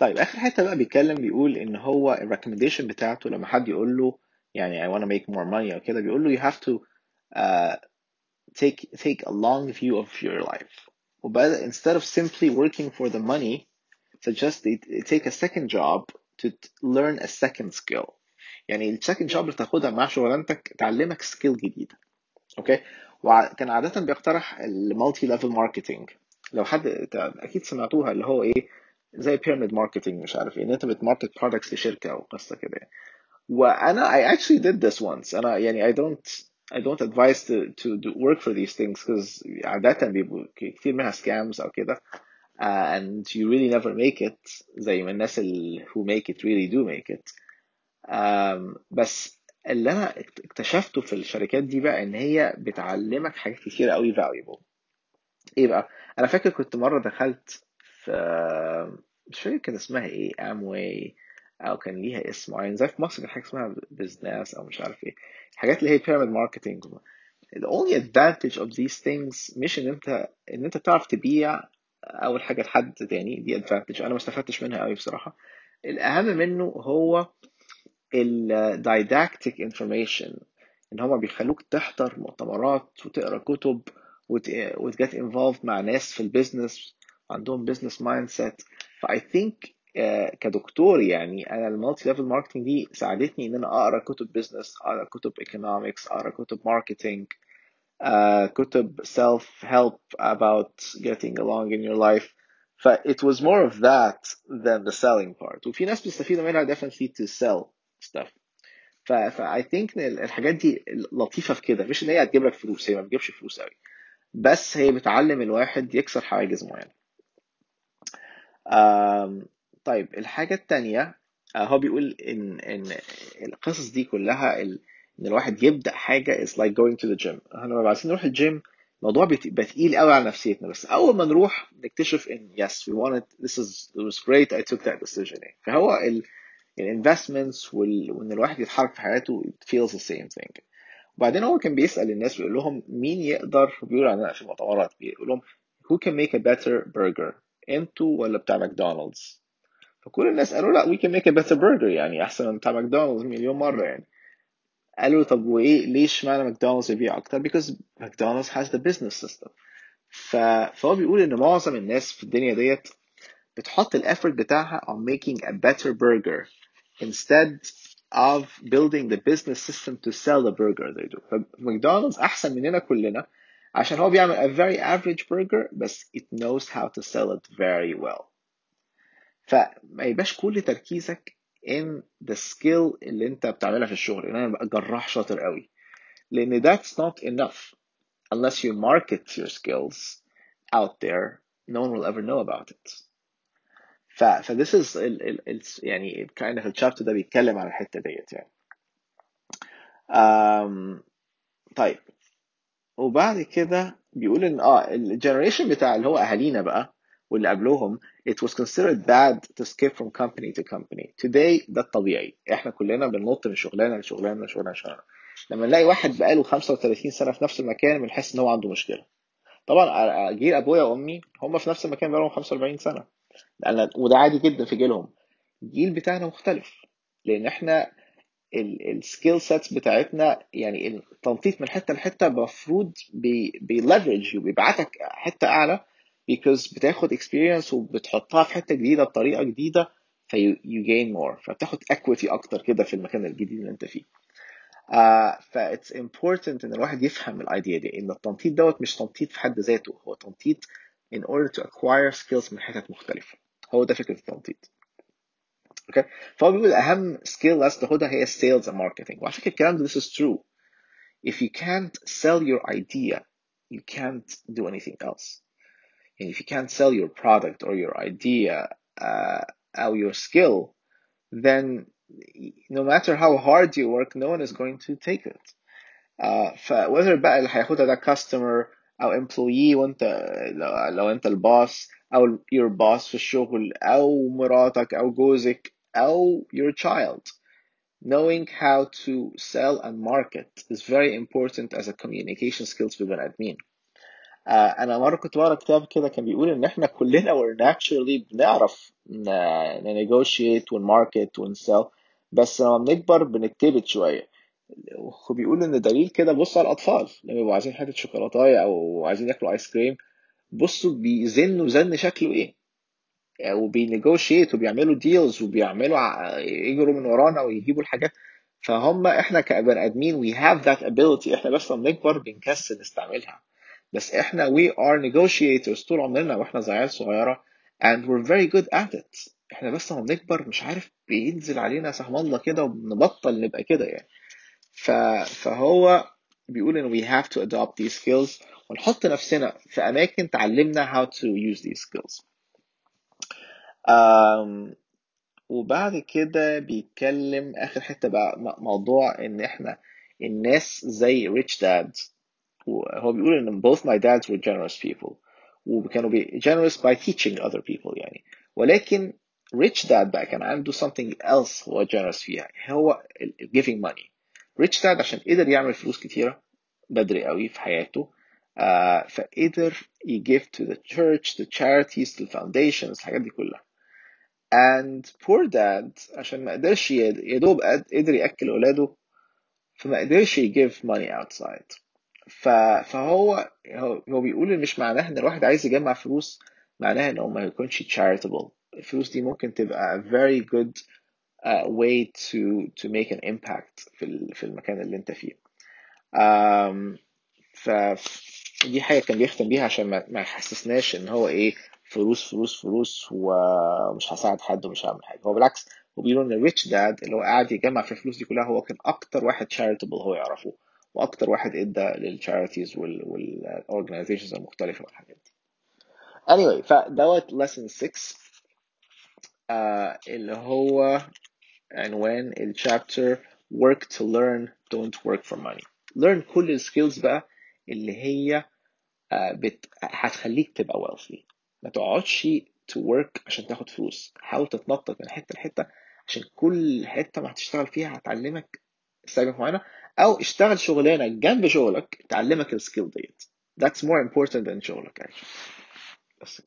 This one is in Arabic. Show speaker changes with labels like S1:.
S1: طيب آخر حتة بقى بيتكلم بيقول إن هو ال recommendation بتاعته لما حد يقول له يعني I want to make more money أو كده بيقول له you have to uh, take take a long view of your life. وبقى instead of simply working for the money suggest they take a second job to learn a second skill. يعني ال second job اللي تاخدها مع شغلانتك تعلمك skill جديدة. okay وكان عادة بيقترح ال multi-level marketing لو حد أكيد سمعتوها اللي هو إيه؟ زي pyramid marketing مش عارف إيه إن أنت بت market products لشركة أو قصة كده. يعني وأنا I actually did this once. أنا يعني I don't I don't advise to to do work for these things because عادة بيبقوا كتير منها scams أو كده. Uh, and you really never make it زي ما الناس اللي who make it really do make it. Um, بس اللي أنا اكتشفته في الشركات دي بقى إن هي بتعلمك حاجات كتير قوي valuable. إيه بقى؟ أنا فاكر كنت مرة دخلت في مش فاكر كان اسمها إيه أمواي أو كان ليها اسم معين. زي في مصر كان حاجة اسمها بزنس أو مش عارف إيه. الحاجات اللي هي pyramid marketing the only advantage of these things مش إن أنت إن أنت تعرف تبيع أول حاجة لحد تاني. دي advantage. أنا ما استفدتش منها قوي بصراحة. الأهم منه هو ال didactic information. إن هما بيخلوك تحضر مؤتمرات وتقرأ كتب وت get involved مع ناس في ال business عندهم business mindset. ف I think كدكتور يعني أنا ال multi-level marketing دي ساعدتني إن أنا أقرأ كتب business أقرأ كتب economics أقرأ كتب marketing كتب self help about getting along in your life. ف it was more of that than the selling part. وفي ناس بيستفيدوا منها definitely to sell stuff. ف, ف I think الحاجات دي لطيفة في كده. مش إن هي هتجيب لك فلوس هي ما بتجيبش فلوس قوي بس هي بتعلم الواحد يكسر حواجز طيب الحاجة التانية هو بيقول إن إن القصص دي كلها. إن الواحد يبدأ حاجة is like going to the gym إحنا لما عايزين نروح الجيم الموضوع بيبقى تقيل قوي على نفسيتنا بس أول ما نروح نكتشف إن yes we wanted this is it was great I took that decision فهو ال ال investments. وإن الواحد يتحرك في حياته it feels the same thing وبعدين هو كان بيسأل الناس بيقول لهم مين يقدر بيقول عنها في المؤتمرات بيقول لهم who can make a better burger أنتوا ولا بتاع ماكدونالدز؟ فكل الناس قالوا لا can make a better burger يعني أحسن من بتاع ماكدونالدز مليون مرة يعني. قالوا طب وإيه اشمعنى ماكدونالدز يبيع أكتر؟ McDonald's has the business system. ف... فهو بيقول إن معظم الناس في الدنيا ديت بتحط الافورت بتاعها on making a better burger instead of building the business system to sell the burger they do. فماكدونالدز أحسن مننا كلنا عشان هو بيعمل a very average burger بس it knows how to sell it very well فما يبقاش كل تركيزك in the skill اللي انت بتعملها في الشغل ان أنا ابقى جراح شاطر قوي لأن that's not enough unless you market your skills out there no one will ever know about it ف, ف this is ال, ال, ال, يعني kind of الشابتر ده بيتكلم عن الحته ديت يعني um, طيب وبعد كده بيقول إن آه الجنريشن بتاع اللي هو أهالينا بقى واللي قبلهم it was considered bad to skip from company to company. Today ده الطبيعي. إحنا كلنا بننط من شغلانة لشغلانة لشغلانة لشغلانة. لما نلاقي واحد بقاله 35 سنة في نفس المكان بنحس إن هو عنده مشكلة. طبعا جيل أبويا وأمي هم في نفس المكان بقالهم 45 سنة. وده عادي جدا في جيلهم. الجيل بتاعنا مختلف. لأن إحنا ال skill sets بتاعتنا يعني التنطيط من حتة لحتة المفروض بي leverage وبيبعتك حتة أعلى because بتاخد experience وبتحطها في حتة جديدة بطريقة جديدة ف you gain more فبتاخد equity أكتر كده في المكان الجديد اللي أنت فيه. uh, ف it's important إن الواحد يفهم ال idea دي إن التنطيط دوت مش تنطيط في حد ذاته هو تنطيط in order to acquire skills من حتت مختلفة. هو ده فكرة التنطيط. اوكي فهو بيقول اهم سكيل لازم تاخدها هي sales and marketing وعلى فكره الكلام ده this is true if you can't sell your idea you can't do anything else and if you can't sell your product or your idea uh, or your skill then no matter how hard you work no one is going to take it uh, ف whether بقى اللي هياخدها ده customer او employee وانت لو, لو انت الباص او your boss في الشغل او مراتك او جوزك أو your child. Knowing how to sell and market is very important as a communication skills في بني ادمين آه، أنا مرة كنت بقرأ كتاب كده كان بيقول إن إحنا كلنا we're naturally بنعرف negotiate ون market ون sell بس لما بنكبر بنتكبت شوية. وبيقول إن دليل كده بص على الأطفال. لما بيبقوا عايزين حتة شوكولاته أو عايزين ياكلوا ايس كريم بصوا بيزنوا زن شكله إيه؟ وبي negotiate وبيعملوا deals وبيعملوا يجروا من ورانا ويجيبوا الحاجات. فهم إحنا كبني آدمين we have that ability. إحنا بس لما بنكبر بنكسل نستعملها. بس إحنا we are negotiators طول عمرنا وإحنا عيال صغيرة and we're very good at it. إحنا بس لما بنكبر مش عارف بينزل علينا سهم الله كده وبنبطل نبقى كده يعني. ف... فهو بيقول ان we have to adopt these skills ونحط نفسنا في أماكن تعلمنا how to use these skills. وبعد كده بيتكلم آخر حتة بقى موضوع إن إحنا الناس زي ريتش داد هو بيقول إن both my dads were generous people وكانوا بي generous by teaching other people يعني. ولكن ريتش داد بقى كان عنده something else هو generous فيها هو giving money. ريتش داد عشان قدر يعمل فلوس كتيرة بدري قوي في حياته uh, فقدر يجيف to the church the charities the foundations الحاجات دي كلها. And poor dad عشان ما قدرش يا دوب قد- قدر يأكل أولاده فما قدرش يجيب money outside. فهو هو بيقول إن مش معناه إن الواحد عايز يجمع فلوس معناها إن هو ما يكونش charitable الفلوس دي ممكن تبقى a very good uh, way to to make an impact في في المكان اللي أنت فيه um, ف دي حاجة كان بيختم بيها عشان ما, ما يحسسناش إن هو إيه فلوس فلوس فلوس ومش هساعد حد ومش هعمل حاجة. هو بالعكس هو بيقولوا إن الريتش داد اللي هو قاعد يجمع في الفلوس دي كلها هو كان أكتر واحد charitable هو يعرفه وأكتر واحد إدى وال وال organizations المختلفة والحاجات دي. Anyway فدوت lesson 6 آه اللي هو عنوان ال chapter work to learn don't work for money. Learn كل ال skills بقى اللي هي آه، بت... هتخليك تبقى wealthy. ما تقعدش work عشان تاخد فلوس. حاول تتنطط من حتة لحتة عشان كل حتة ما هتشتغل فيها هتعلمك استجابة معينة. أو اشتغل شغلانة جنب شغلك تعلمك السكيل ديت. That's more important than شغلك actually. بس.